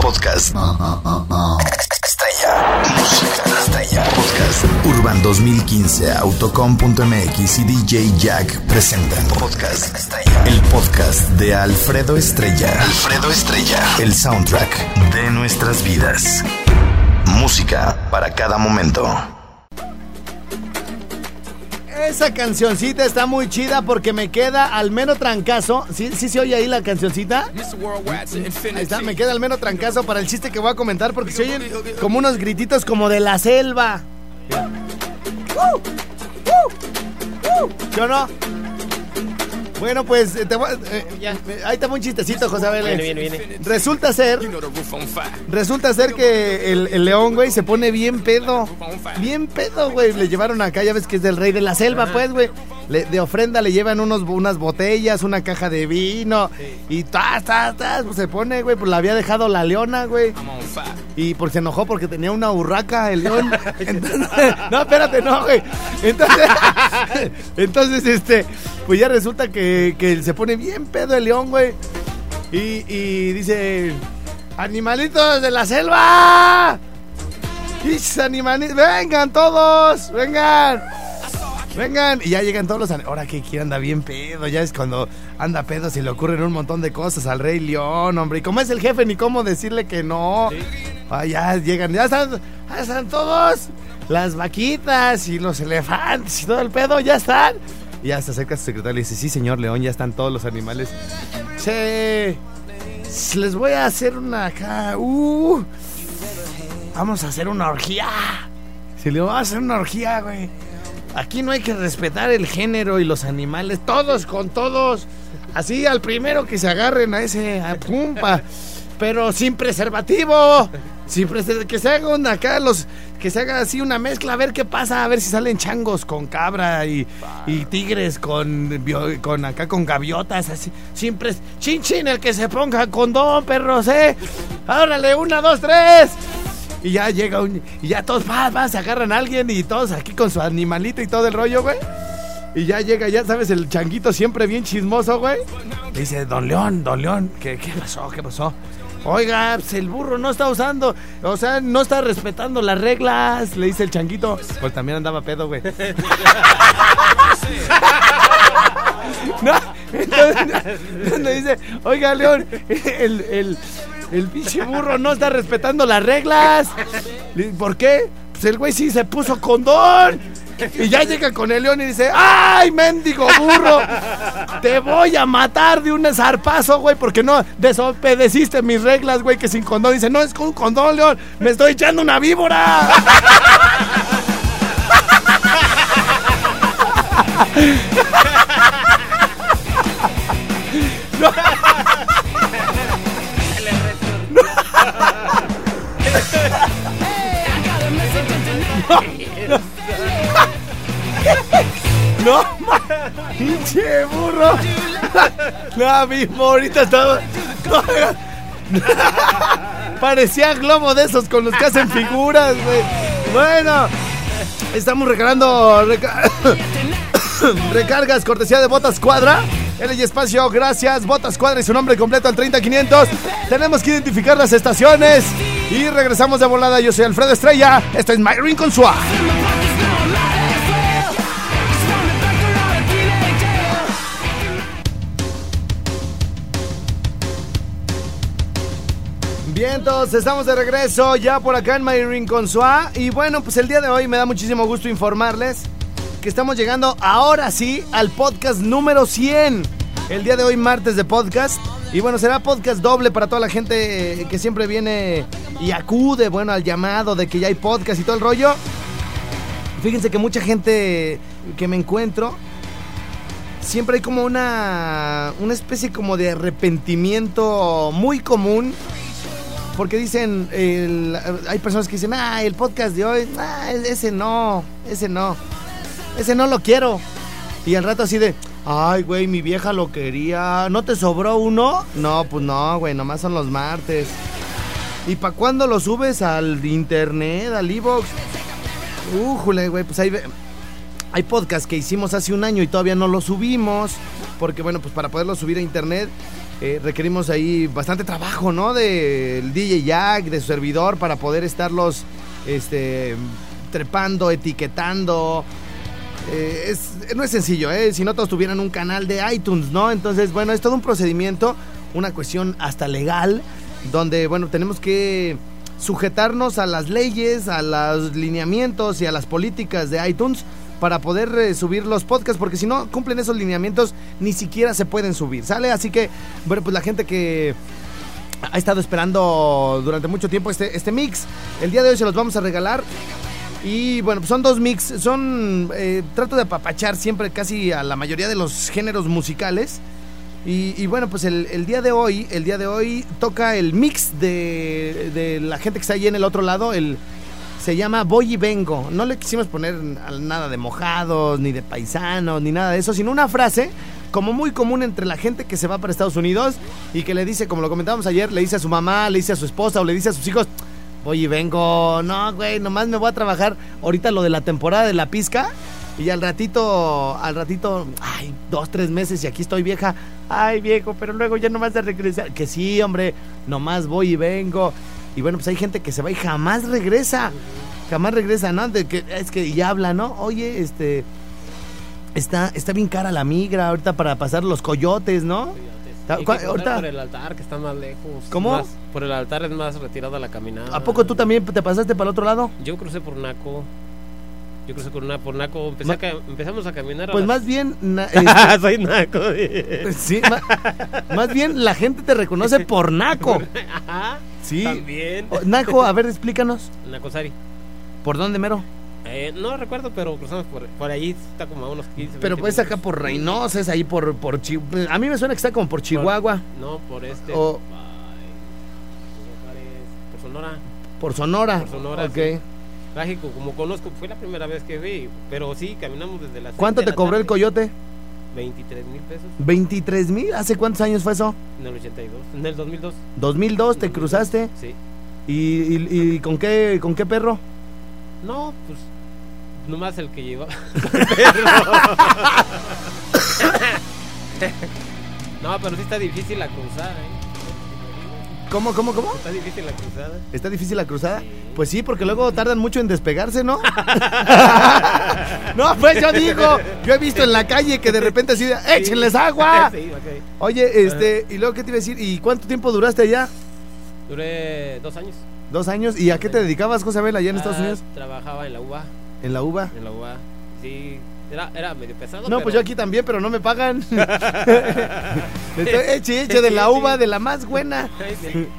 Podcast. Estrella. Música estrella. Podcast. Urban 2015, Autocom.mx y DJ Jack presentan. Podcast Estrella. El podcast de Alfredo Estrella. Alfredo Estrella. El soundtrack de nuestras vidas. Música para cada momento. Esa cancioncita está muy chida porque me queda al menos trancazo. ¿Sí, sí se oye ahí la cancioncita? Ahí está, me queda al menos trancazo para el chiste que voy a comentar porque se oyen como unos grititos como de la selva. ¡Uh! ¡Uh! ¡Uh! ¿Sí o no? Bueno, pues eh, te voy, eh, eh, ahí está un chistecito, José Abel. Viene, viene, viene. Resulta ser, resulta ser que el, el león, güey, se pone bien pedo. Bien pedo, güey. Le llevaron acá, ya ves que es del rey de la selva, pues, güey. Le- de ofrenda le llevan unos, unas botellas, una caja de vino. Y tas, tas, tas, pues se pone, güey. Pues la había dejado la leona, güey. Y porque se enojó porque tenía una urraca el león. Entonces- no, espérate, no, güey. Entonces, entonces, este, pues ya resulta que, que se pone bien pedo el león, güey. Y, y dice, animalitos de la selva. ¡Ish, animalitos! ¡Vengan todos! ¡Vengan! Vengan, y ya llegan todos los... Ahora que aquí anda bien pedo, ya es cuando anda pedo se le ocurren un montón de cosas al Rey León, hombre. Y como es el jefe, ni cómo decirle que no. Ah, ya llegan, ya están, ya están todos. Las vaquitas y los elefantes y todo el pedo, ya están. Y se acerca su secretario y dice, sí, señor León, ya están todos los animales. Se... Les voy a hacer una acá... Uh, vamos a hacer una orgía. Se le va a hacer una orgía, güey. Aquí no hay que respetar el género y los animales, todos con todos. Así al primero que se agarren a ese a pumpa, pero sin preservativo. Preser- que se haga una acá los que se haga así una mezcla a ver qué pasa, a ver si salen changos con cabra y, y tigres con con acá con gaviotas así. Sin pres- chin chin el que se ponga condón, perros, eh. Órale, una, dos, tres. Y ya llega un. Y ya todos va, va, se agarran a alguien y todos aquí con su animalito y todo el rollo, güey. Y ya llega, ya sabes, el changuito siempre bien chismoso, güey. Le dice, don León, don León, ¿qué, qué pasó? ¿Qué pasó? Oiga, pues el burro no está usando, o sea, no está respetando las reglas, le dice el changuito. Pues también andaba pedo, güey. No, entonces, le dice, oiga, León, el, el, el pinche burro no está respetando las reglas. ¿Por qué? Pues el güey sí se puso condón. Y ya llega con el león y dice, ¡ay, mendigo burro! Te voy a matar de un zarpazo, güey, porque no desobedeciste mis reglas, güey, que sin condón. Dice, no, es con condón, león, me estoy echando una víbora. No, pinche burro. No, mismo, ahorita estaba. Parecía globo de esos con los que hacen figuras, güey. Bueno, estamos regalando reca- recargas cortesía de Botas Cuadra. L y espacio, gracias. Botas Cuadra y su nombre completo al 30500. Tenemos que identificar las estaciones. Y regresamos de volada. Yo soy Alfredo Estrella. Esto es My Ring con Suá. Estamos de regreso ya por acá en My Rincón Suá. Y bueno, pues el día de hoy me da muchísimo gusto informarles que estamos llegando ahora sí al podcast número 100. El día de hoy, martes de podcast. Y bueno, será podcast doble para toda la gente eh, que siempre viene y acude, bueno, al llamado de que ya hay podcast y todo el rollo. Fíjense que mucha gente que me encuentro siempre hay como una, una especie como de arrepentimiento muy común porque dicen, hay personas que dicen, ah, el podcast de hoy, ah, ese no, ese no, ese no lo quiero. Y al rato así de, ay, güey, mi vieja lo quería, ¿no te sobró uno? No, pues no, güey, nomás son los martes. ¿Y para cuándo lo subes al internet, al e-box? Újule, güey, pues hay, hay podcast que hicimos hace un año y todavía no lo subimos, porque bueno, pues para poderlo subir a internet eh, requerimos ahí bastante trabajo, ¿no? Del DJ Jack, de su servidor, para poder estarlos este, trepando, etiquetando. Eh, es, no es sencillo, ¿eh? Si no todos tuvieran un canal de iTunes, ¿no? Entonces, bueno, es todo un procedimiento, una cuestión hasta legal, donde, bueno, tenemos que sujetarnos a las leyes, a los lineamientos y a las políticas de iTunes para poder eh, subir los podcasts, porque si no cumplen esos lineamientos, ni siquiera se pueden subir, ¿sale? Así que, bueno, pues la gente que ha estado esperando durante mucho tiempo este, este mix, el día de hoy se los vamos a regalar. Y bueno, pues son dos mix, son, eh, trato de apapachar siempre casi a la mayoría de los géneros musicales. Y, bueno, pues el, día de hoy, el día de hoy toca el mix de, de la gente que está ahí en el otro lado, el, se llama Voy y Vengo. No le quisimos poner nada de mojados, ni de paisanos, ni nada de eso, sino una frase como muy común entre la gente que se va para Estados Unidos y que le dice, como lo comentábamos ayer, le dice a su mamá, le dice a su esposa o le dice a sus hijos, voy y vengo, no, güey, nomás me voy a trabajar ahorita lo de la temporada de la pizca. Y al ratito, al ratito, ay, dos, tres meses y aquí estoy vieja. Ay, viejo, pero luego ya nomás de regresar. Que sí, hombre, nomás voy y vengo. Y bueno, pues hay gente que se va y jamás regresa. Jamás regresa, ¿no? De que, es que ya habla, ¿no? Oye, este. Está, está bien cara la migra ahorita para pasar los coyotes, ¿no? ahorita... Por el altar, que está más lejos. ¿Cómo? por el altar es más retirada la caminada. ¿A poco tú también te pasaste para el otro lado? Yo crucé por Naco. Yo crucé por, Naco. empezamos a caminar. pues más bien. Este, Soy Naco. sí, más bien la gente te reconoce por Naco. Ajá. Sí. También. Naco, a ver, explícanos. Nacosari. ¿Por dónde, mero? Eh, no recuerdo, pero cruzamos por, por ahí, está como a unos 15. Pero pues acá por Reynosa, es ahí por, por A mí me suena que está como por Chihuahua. no, por este. O... por Sonora. Por Sonora. Por Sonora. Ok. Mágico, como conozco, fue la primera vez que vi, pero sí, caminamos desde la. ¿Cuánto te cobró el coyote? 23 mil pesos. ¿23 mil? ¿Hace cuántos años fue eso? En el 82, en el 2002. ¿2002 te cruzaste? Sí. ¿Y, con, qué, con qué perro? No, pues nomás el que lleva. no, pero sí está difícil la cruzada, ¿eh? ¿Cómo, cómo, cómo? Está difícil la cruzada. ¿Está difícil la cruzada? Pues sí, porque luego tardan mucho en despegarse, ¿no? no, pues yo digo, yo he visto en la calle que de repente así, ¡échenles agua! Oye, este, ¿y luego qué te iba a decir? ¿Y cuánto tiempo duraste allá? Duré dos años. ¿Dos años? ¿Y a qué te dedicabas, José Abel, allá en Estados ah, Unidos? Trabajaba en la UBA. ¿En la UBA? En la UBA, sí. Era, era medio pesado. No, pues yo aquí también, pero no me pagan. eche, eche de la uva, de la más buena.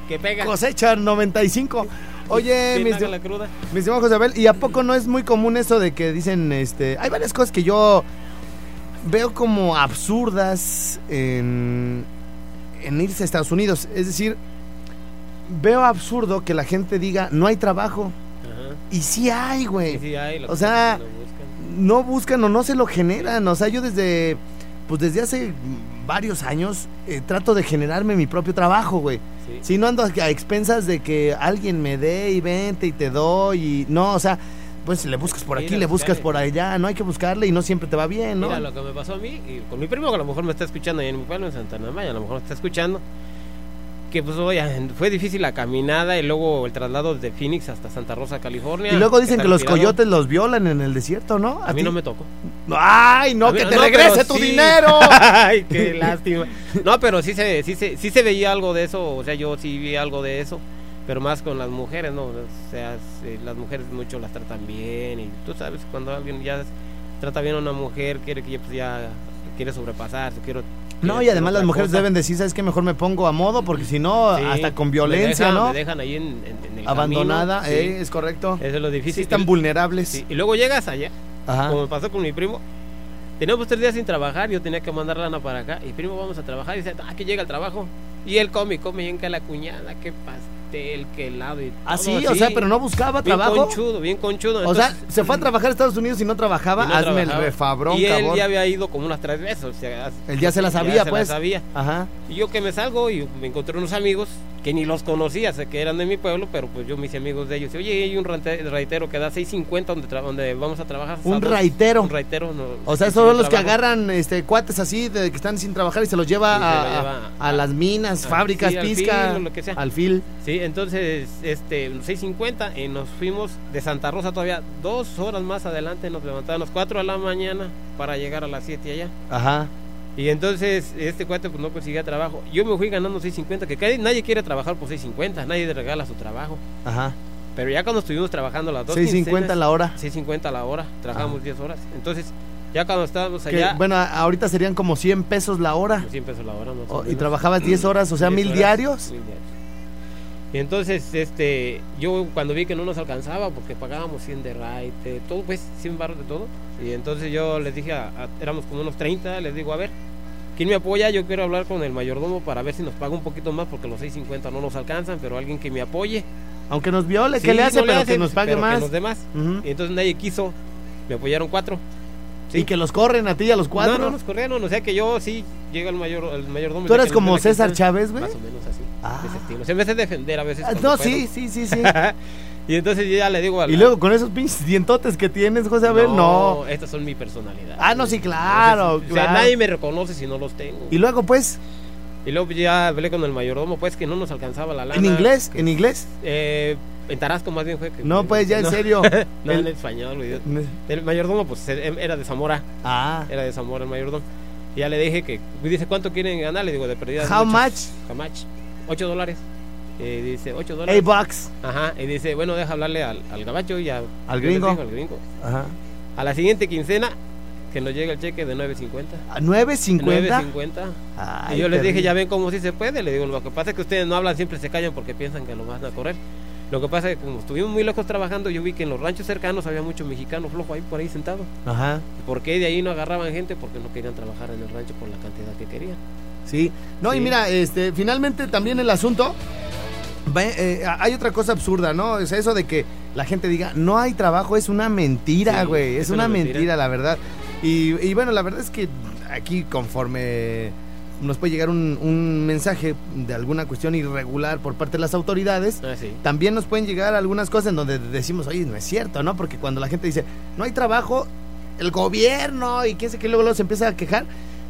que pega. Cosecha 95. Oye, mis, la cruda? mis José Abel, ¿y a poco no es muy común eso de que dicen, este, hay varias cosas que yo veo como absurdas en, en irse a Estados Unidos? Es decir, veo absurdo que la gente diga, no hay trabajo. Y sí hay, güey. Sí, hay, o sea, no buscan o no se lo generan. O sea, yo desde, pues desde hace varios años eh, trato de generarme mi propio trabajo, güey. Si no ando a expensas de que alguien me dé y vente y te doy y no, o sea, pues le buscas por aquí, le buscas por allá, no hay que buscarle y no siempre te va bien, ¿no? Mira lo que me pasó a mí y con mi primo que a lo mejor me está escuchando ahí en mi pueblo en Santana Maya, a lo mejor me está escuchando que pues oye, fue difícil la caminada y luego el traslado desde Phoenix hasta Santa Rosa, California. Y luego dicen que los coyotes los violan en el desierto, ¿no? A, mí no me tocó. Ay, no, que te regrese tu dinero. Ay, qué lástima. No, pero sí se, sí, se, sí se veía algo de eso, o sea, yo sí vi algo de eso, pero más con las mujeres, ¿no? O sea, las mujeres mucho las tratan bien y tú sabes, cuando alguien ya trata bien a una mujer, quiere que pues, ya quiere sobrepasar, quiero no, y además las mujeres deben decir, ¿sabes qué? Mejor me pongo a modo porque si no, hasta con violencia, ¿no? Me dejan ahí en, el Abandonada, eh, es correcto. Eso es lo difícil. están vulnerables. Y luego llegas allá, como me pasó con mi primo. Teníamos tres días sin trabajar, yo tenía que mandar lana para acá. Y primo, vamos a trabajar. Y dice, ah, que llega el trabajo. Y él come, come, y enca la cuñada, ¿qué pasa? Pastel, que helado y Ah, todo sí, o así. sea, pero no buscaba Bien trabajo. conchudo, bien conchudo. O sea, entonces- se fue a trabajar a Estados Unidos y no trabajaba. y no Hazme el trabajaba. refabrón, Y él cabrón. ya había ido como unas tres veces. O sea, Él ya se la ya sabía, se pues. sabía. Ajá. Y yo que me salgo y me encontré unos amigos que ni los conocía, sé que eran de mi pueblo, pero pues yo me hice amigos de ellos. Y, Oye, hay un raitero que da 6.50 donde, tra- donde vamos a trabajar. Un sábados". raitero. Un raitero. No, O sea, esos son los que agarran este cuates así de que están sin trabajar y se los lleva, se a, lo lleva a- a las minas, a- fábricas, sí, al pizca, fil o lo que sea. al fil. Sí, entonces, este, 6.50 y nos fuimos de Santa Rosa todavía dos horas más adelante, nos levantábamos 4 de la mañana para llegar a las 7 allá. Ajá. Y entonces este cuate pues no conseguía trabajo. Yo me fui ganando 6.50, que casi nadie quiere trabajar por 6.50, nadie le regala su trabajo. Ajá. Pero ya cuando estuvimos trabajando las dos 6.50 la hora. 6.50 la hora, trabajamos Ajá. 10 horas. Entonces, ya cuando estábamos Que, allá, bueno, a- ahorita serían como 100 pesos la hora. pues, 100 pesos la hora. más o O- y trabajabas 10 horas, o sea, 10 mil diarios. mil diarios. Y entonces, este, yo cuando vi que no nos alcanzaba, porque pagábamos 100 de raite, todo, pues, 100 barros de todo. Y entonces yo les dije, a- a- éramos como unos 30, les digo, a ver, ¿quién me apoya? Yo quiero hablar con el mayordomo para ver si nos paga un poquito más, porque los 6.50 no nos alcanzan, pero alguien que me apoye. Aunque nos viole, Sí, que le hace, no pero hace, que nos pague pero más. Que los demás. Y entonces nadie quiso, me apoyaron cuatro. Sí. Y que los corren a ti y a los cuatro. No, no nos corrieron, o sea que yo sí llega el mayor el mayordomo. Tú eres como César. Chávez, güey. Más o menos así, Ah. de ese estilo. Se me hace defender a veces. Ah, No, puedo. sí, sí, sí, sí. y entonces yo ya le digo a la- y luego con esos pinches dientotes que tienes, José Abel, no. Estas son mi personalidad. Ah, no, sí, claro, Entonces, O sea, nadie me reconoce si no los tengo. Y luego, pues, Y luego ya hablé con el mayordomo, pues que no nos alcanzaba la lana. en inglés, en inglés. Eh, en Tarasco más bien fue que... No, pues, ya en No, serio. no, El- en español, güey. El mayordomo, pues era de Zamora. Ah, Era de Zamora el mayordomo. Y ya le dije que, dice, ¿cuánto quieren ganar? Le digo, de perdida. how much? How much? 8 dólares. Eh, dice, 8 A dólares. bucks. Ajá. Y dice, bueno, deja hablarle al, al gabacho y a- Al gringo. digo, al gringo. Ajá. A la siguiente quincena, que nos llega el cheque de 9.50. ¿A 9.50? 9.50. Ay, Y yo les dije, ya ven cómo sí se puede. Le digo, lo que pasa es que ustedes no hablan, siempre se callan porque piensan que lo van a correr. Lo que pasa es que como estuvimos muy lejos trabajando, yo vi que en los ranchos cercanos había mucho mexicano flojo ahí por ahí sentado. Ajá. ¿Por qué de ahí no agarraban gente? Porque no querían trabajar en el rancho por la cantidad que querían. Sí. No, y mira, este, finalmente también el asunto. Eh, hay otra cosa absurda, ¿no? O sea, eso de que la gente diga, no hay trabajo, es una mentira, Sí, güey. es, es una una mentira. mentira. la verdad. Y, y bueno, la verdad es que aquí conforme nos puede llegar un, un mensaje de alguna cuestión irregular por parte de las autoridades, Ah, sí. también nos pueden llegar algunas cosas en donde decimos, oye, no es cierto, ¿no? Porque cuando la gente dice, no hay trabajo, el gobierno y quién sé qué, luego, luego se empieza a quejar.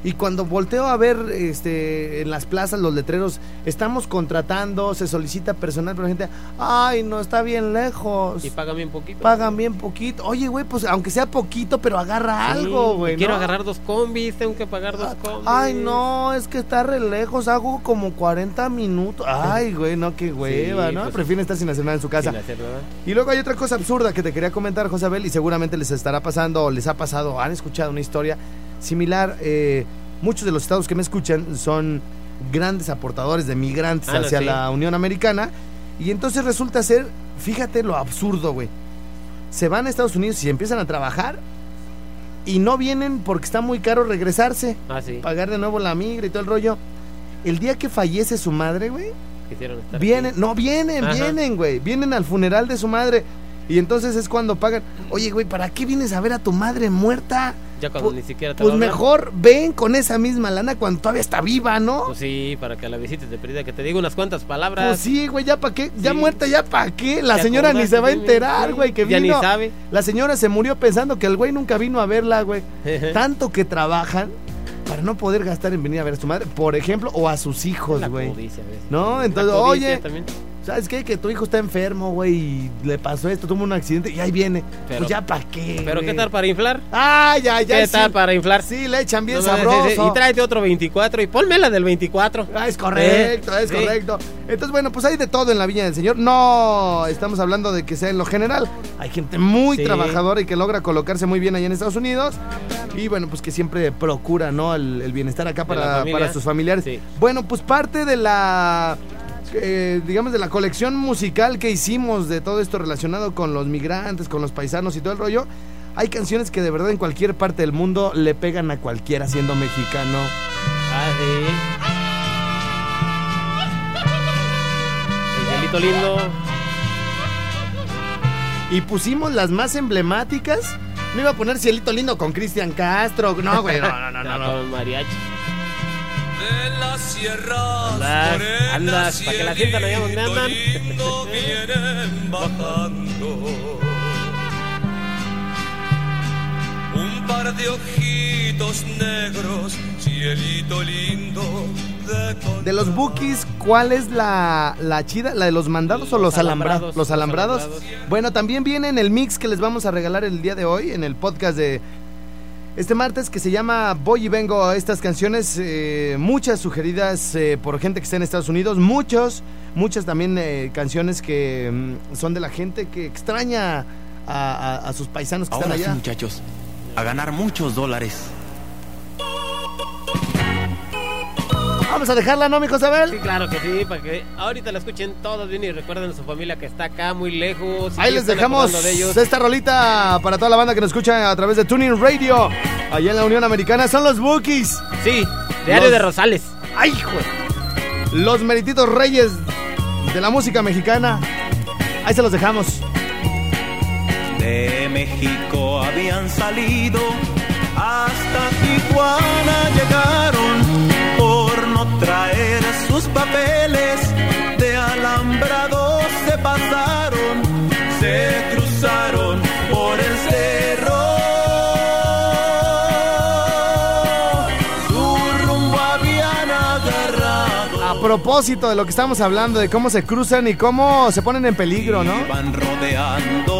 Y cuando volteo a ver este, en las plazas los letreros, estamos contratando, se solicita personal, pero la gente, ay, no, está bien lejos. Y pagan bien poquito. Pagan bien poquito. Oye, güey, pues aunque sea poquito, pero agarra Sí, algo, güey. Quiero ¿no? agarrar dos combis, tengo que pagar dos Ah, combis. Ay, no, es que está re lejos, hago como 40 minutos. Ay, güey, no, qué hueva, ¿no? pues- Prefieren estar sin hacer nada en su casa. Sin hacer nada. Y luego hay otra cosa absurda que te quería comentar, José Abel, y seguramente les estará pasando o les ha pasado, han escuchado una historia similar. eh, muchos de los estados que me escuchan son grandes aportadores de migrantes Ah, no, hacia sí. la Unión Americana. Y entonces resulta ser, fíjate lo absurdo, güey. Se van a Estados Unidos y empiezan a trabajar y no vienen porque está muy caro regresarse, Ah, sí. pagar de nuevo la migra y todo el rollo. El día que fallece su madre, güey, Quisieron estar Vienen, aquí. no vienen, Ajá. vienen, güey. Vienen al funeral de su madre. Y entonces es cuando pagan. Oye, güey, ¿para qué vienes a ver a tu madre muerta? Ya cuando ni siquiera te Pues va a mejor ven con esa misma lana cuando todavía está viva, ¿no? Pues sí, para que la visites de perdida, que te diga unas cuantas palabras. Pues sí, güey, ya para qué, ya Sí. muerta, ya para qué. La ¿Te señora ni se va a enterar, güey, que Ya ni vino. sabe. La señora se murió pensando que el güey nunca vino a verla, güey. Tanto que trabajan para no poder gastar en venir a ver a su madre, por ejemplo, o a sus hijos, güey. No, entonces, oye, también. ¿Sabes qué? Que tu hijo está enfermo, güey, y le pasó esto, tuvo un accidente y ahí viene. Pero- pues ya para qué. Pero? ¿qué tal para inflar? Ah, ya, ya. ¿Qué sí. tal para inflar? Sí, le echan bien No, no, sí, sabroso. sí, Y tráete otro 24 y ponme la del 24. Ah, es correcto, Eh, es correcto. Entonces, bueno, pues hay de todo en la Viña del Señor. No estamos hablando de que sea en lo general. Hay gente muy trabajadora y que logra colocarse muy bien allá en Estados Unidos. Y bueno, pues que siempre procura, ¿no? El, el bienestar acá para, para sus familiares. Sí. Bueno, pues parte de la. Eh, digamos de la colección musical que hicimos de todo esto relacionado con los migrantes, con los paisanos y todo el rollo, hay canciones que de verdad en cualquier parte del mundo le pegan a cualquiera siendo mexicano. Ah, sí. El Lindo. Y pusimos las más emblemáticas. No iba a poner Cielito Lindo con Cristian Castro. No, güey, no, no, no, no. no. Con mariachi. De la sierra Andas, andas, para que la sientan allá donde andan. vienen bajando. Un par de ojitos negros, cielito lindo de los bookies, ¿cuál es la, la chida? ¿La de los mandados o los, Los alambrados? alambrados, Los alambrados. Bueno, también viene en el mix que les vamos a regalar el día de hoy, en el podcast de este martes, que se llama Voy y Vengo. Estas canciones, eh, muchas sugeridas eh, por gente que está en Estados Unidos, muchos, muchas también eh, canciones que mm, son de la gente que extraña a, a- a sus paisanos que Ahora están sí, allá. muchachos, a ganar muchos dólares. Vamos a dejarla, ¿no, mi Josabel? Sí, claro que sí, para que ahorita la escuchen todos bien y recuerden a su familia que está acá muy lejos. Ahí les dejamos acordando de ellos. esta rolita para toda la banda que nos escucha a través de Tuning Radio. Allá en la Unión Americana son los Bookies. Sí, Diario Los- de Rosales. ¡Ay, hijo! Los merititos reyes de la música mexicana. Ahí se los dejamos. De México habían salido, hasta Tijuana traer sus papeles. De alambrados se pasaron, se cruzaron por el cerro. Su rumbo habían agarrado. A propósito de lo que estamos hablando, de cómo se cruzan y cómo se ponen en peligro, ¿no? Iban rodeando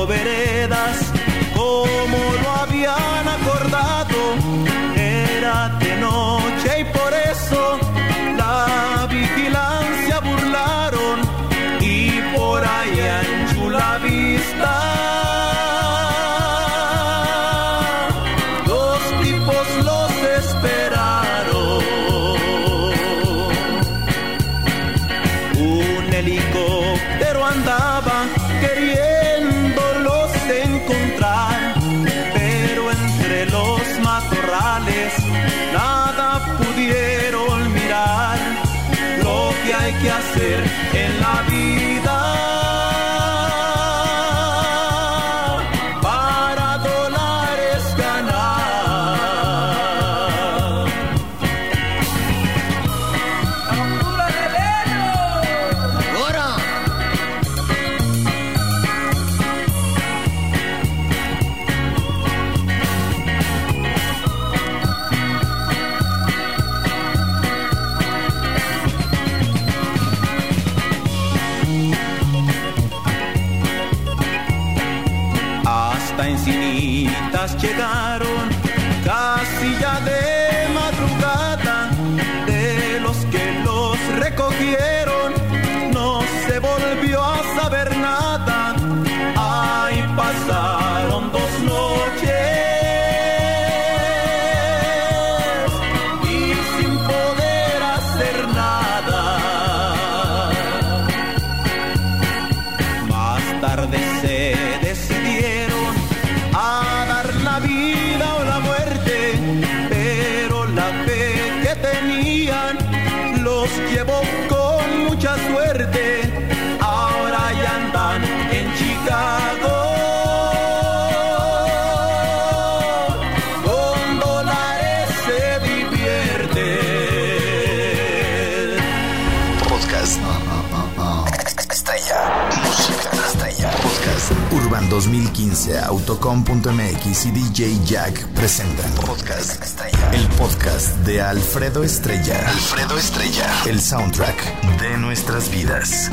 2015, Autocom.mx y DJ Jack presentan. Podcast. Estrella. El podcast de Alfredo Estrella. Alfredo Estrella. El soundtrack de nuestras vidas.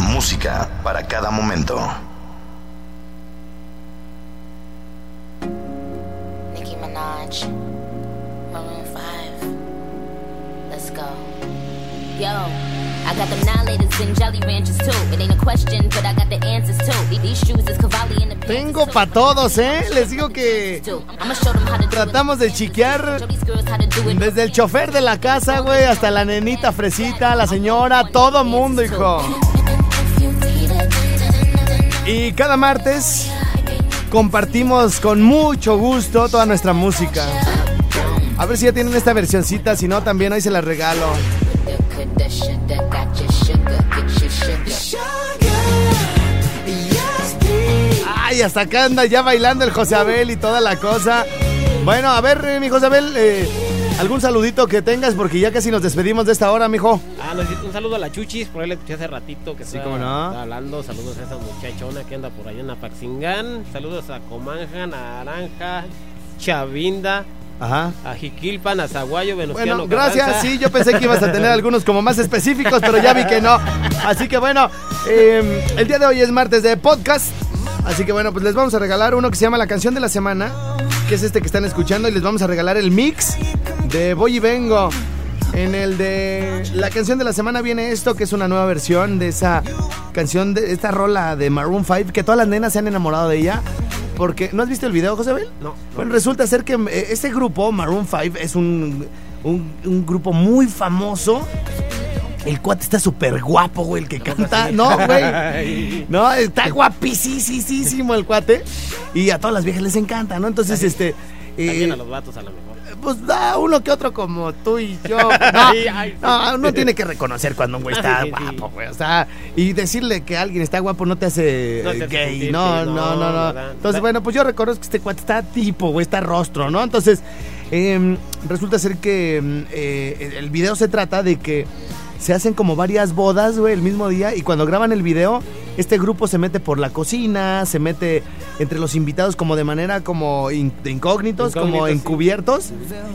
Música para cada momento. Nicki Minaj, Maroon 5. Let's go. Yo, I got them annihilators and jelly ranchers too. It ain't a question, but I got the answers too. These shoes is Cavalli in the pants Tengo pa' todos, ¿eh? Les digo que tratamos de chiquear desde el chofer de la casa, güey, hasta la nenita fresita, la señora, todo mundo, hijo. Y cada martes compartimos con mucho gusto toda nuestra música. A ver si ya tienen esta versioncita, si no también ahí se la regalo. Ay, hasta acá anda ya bailando el José Abel y toda la cosa. Bueno, a ver, eh, mi José Abel, eh, algún saludito que tengas porque ya casi nos despedimos de esta hora, mijo. Ah, necesito un saludo a la Chuchis, por ahí le escuché hace ratito que Sí, estaba, cómo no. estaba hablando. Saludos a esa muchachona que anda por allá en Apaxingán. Saludos a Comanja, Naranja, Chavinda, Ajá. a Jiquilpan, a Zaguayo, Venustiano Bueno, gracias. Carranza. Sí, yo pensé que ibas a tener algunos como más específicos, pero ya vi que no. Así que bueno, eh, el día de hoy es martes de podcast. Así que bueno, pues les vamos a regalar uno que se llama La Canción de la Semana, que es este que están escuchando, y les vamos a regalar el mix de Voy y Vengo. En el de la canción de la semana viene esto, que es una nueva versión de esa canción, de esta rola de Maroon 5, que todas las nenas se han enamorado de ella. Porque, ¿no has visto el video, José Bel? No, Bueno, resulta ser que eh, este grupo, Maroon 5, es un, un, un grupo muy famoso. El cuate está súper guapo, güey, el que canta. No, güey. No, está guapísimo el cuate. Y a todas las viejas les encanta, ¿no? Entonces, este... eh, También a los vatos a lo mejor. pues da uno que otro como tú y yo. No, no, uno tiene que reconocer cuando un güey está sí, sí. guapo, güey. O sea, y decirle que alguien está guapo no te hace No te gay. sentir No, no, no, no, no. Entonces, bueno, pues yo reconozco que este cuate está tipo, güey, está rostro, ¿no? Entonces, eh, resulta ser que mm, eh, el video se trata de que se hacen como varias bodas, güey, el mismo día. Y cuando graban el video, este grupo se mete por la cocina, se mete entre los invitados como de manera como in- de incógnitos, como sí. encubiertos.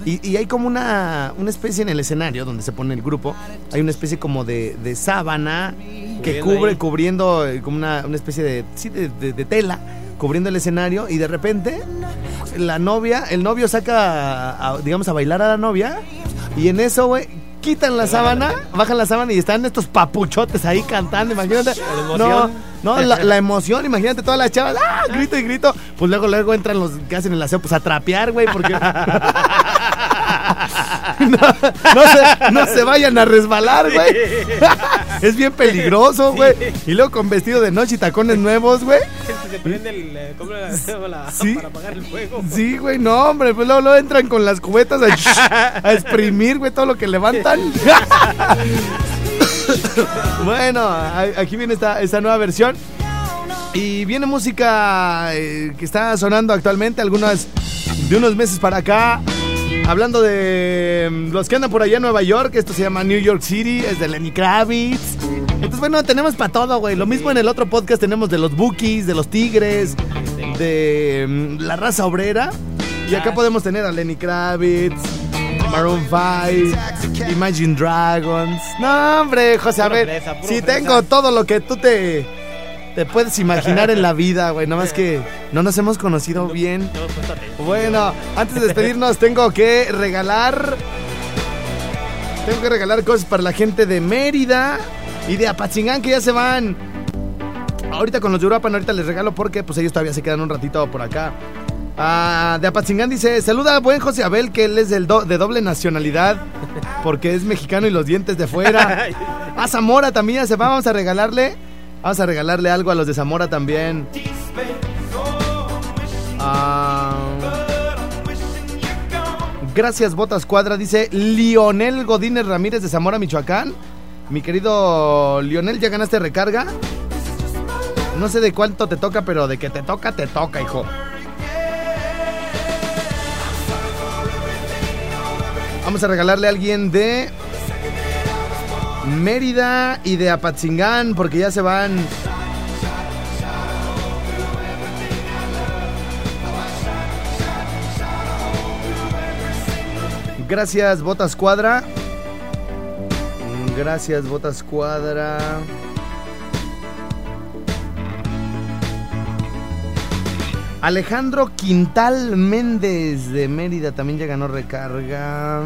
Y, y hay como una, una especie en el escenario donde se pone el grupo. Hay una especie como de, de sábana que cubre, ahí. cubriendo eh, como una, una especie de, sí, de, de- de tela, cubriendo el escenario. Y de repente la novia, el novio saca, a- a, digamos, a bailar a la novia. Y en eso, güey, quitan la sábana, bajan la sábana y están estos papuchotes ahí cantando, imagínate. La No, emoción. no, la, la emoción, imagínate todas las chavas, ¡ah! grito y grito. Pues luego, luego entran los que hacen el aseo, pues a trapear, güey, porque. no, no se, no se vayan a resbalar, güey. Es bien peligroso, güey. Y luego con vestido de noche y tacones nuevos, güey. Se prende el. eh, ¿Cómo la, la- Sí. para apagar el fuego? Sí, güey, no, hombre, pues luego, luego entran con las cubetas a, a exprimir, güey, todo lo que levantan. bueno, aquí viene esta, esta nueva versión. Y viene música eh, que está sonando actualmente, algunas de unos meses para acá. Hablando de mm, los que andan por allá en Nueva York, esto se llama New York City, es de Lenny Kravitz. Entonces, bueno, tenemos para todo, güey. Lo mismo en el otro podcast tenemos de los Bookies, de los Tigres, de mm, la raza obrera. Y acá podemos tener a Lenny Kravitz, Maroon 5, Imagine Dragons. No, hombre, José, a ver, si tengo todo lo que tú te, te puedes imaginar en la vida, güey. Nada más que no nos hemos conocido bien. Bueno, antes de despedirnos tengo que regalar tengo que regalar cosas para la gente de Mérida y de Apatzingán que ya se van. Ahorita con los de Uruapan ahorita les regalo porque pues ellos todavía se quedan un ratito por acá. Ah, de Apatzingán dice, saluda a buen José Abel que él es del do- de doble nacionalidad porque es mexicano y los dientes de fuera. A Zamora también ya se va, vamos a regalarle, vamos a regalarle algo a los de Zamora también. Ah, Gracias, Botas Cuadra, dice Lionel Godínez Ramírez de Zamora, Michoacán. Mi querido Lionel, ¿ya ganaste recarga? No sé de cuánto te toca, pero de que te toca, te toca, hijo. Vamos a regalarle a alguien de Mérida y de Apatzingán, porque ya se van. Gracias, Botas Cuadra. Gracias, Botas Cuadra. Alejandro Quintal Méndez de Mérida también ya ganó recarga.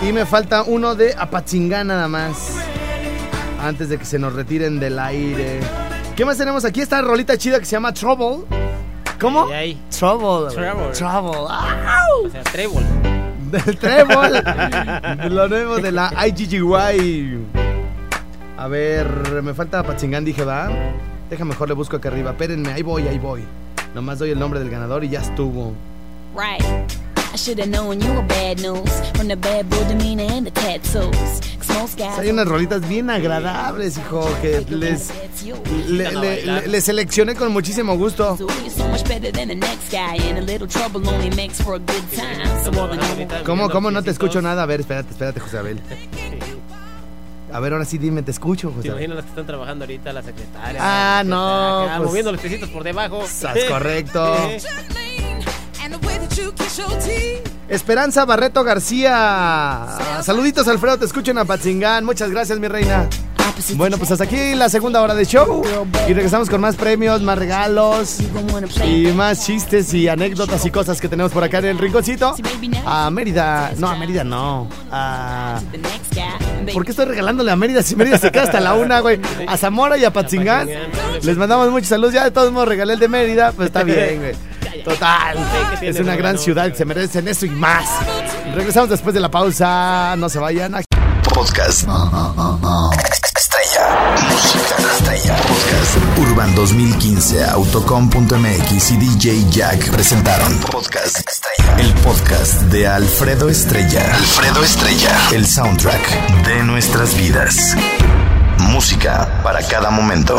Y me falta uno de Apatzingán nada más. Antes de que se nos retiren del aire. ¿Qué más tenemos aquí? Esta rolita chida que se llama Trouble. ¿Cómo? Trouble. Trouble. Trouble. ¡Au! o sea, trébol. Del trébol. Lo nuevo de la IGGY. A ver, me falta Pachingán, dije, va. Deja mejor le busco acá arriba. Espérenme, ahí voy, ahí voy. Nomás doy el nombre del ganador y ya estuvo. Right. I should have known you were bad news from the bad boy demeanor and the tattoos. 'Cause most guys Hay unas rolitas bien agradables, hijo, que les, le, le- le- le seleccioné con muchísimo gusto. ¿Cómo, cómo no te escucho nada? A ver, espérate, espérate, José Abel. A ver, ahora sí dime, te escucho, ¿Te José Abel. imaginas las que están trabajando ahorita, las secretarias? Ah, las no, acá, pues- moviendo los pesitos por debajo. Estás correcto. Esperanza Barreto García. Saluditos, Alfredo, te escucho en Apatzingán. Muchas gracias, mi reina. Bueno, pues hasta aquí la segunda hora de show. Y regresamos con más premios, más regalos y más chistes y anécdotas y cosas que tenemos por acá en el rinconcito. A Mérida. No, a Mérida no. A. ¿Por qué estoy regalándole a Mérida si Mérida se queda hasta la una, güey? A Zamora y a Patzingán. Les mandamos muchos saludos. Ya de todos modos regalé el de Mérida. Pues está bien, güey. Total. Es una gran ciudad. Se merecen eso y más. Regresamos después de la pausa. No se vayan. Podcast. Estrella. Música estrella. Podcast. Urban 2015, Autocom.mx y DJ Jack presentaron Podcast Estrella. El podcast de Alfredo Estrella. Alfredo Estrella. El soundtrack de nuestras vidas. Música para cada momento.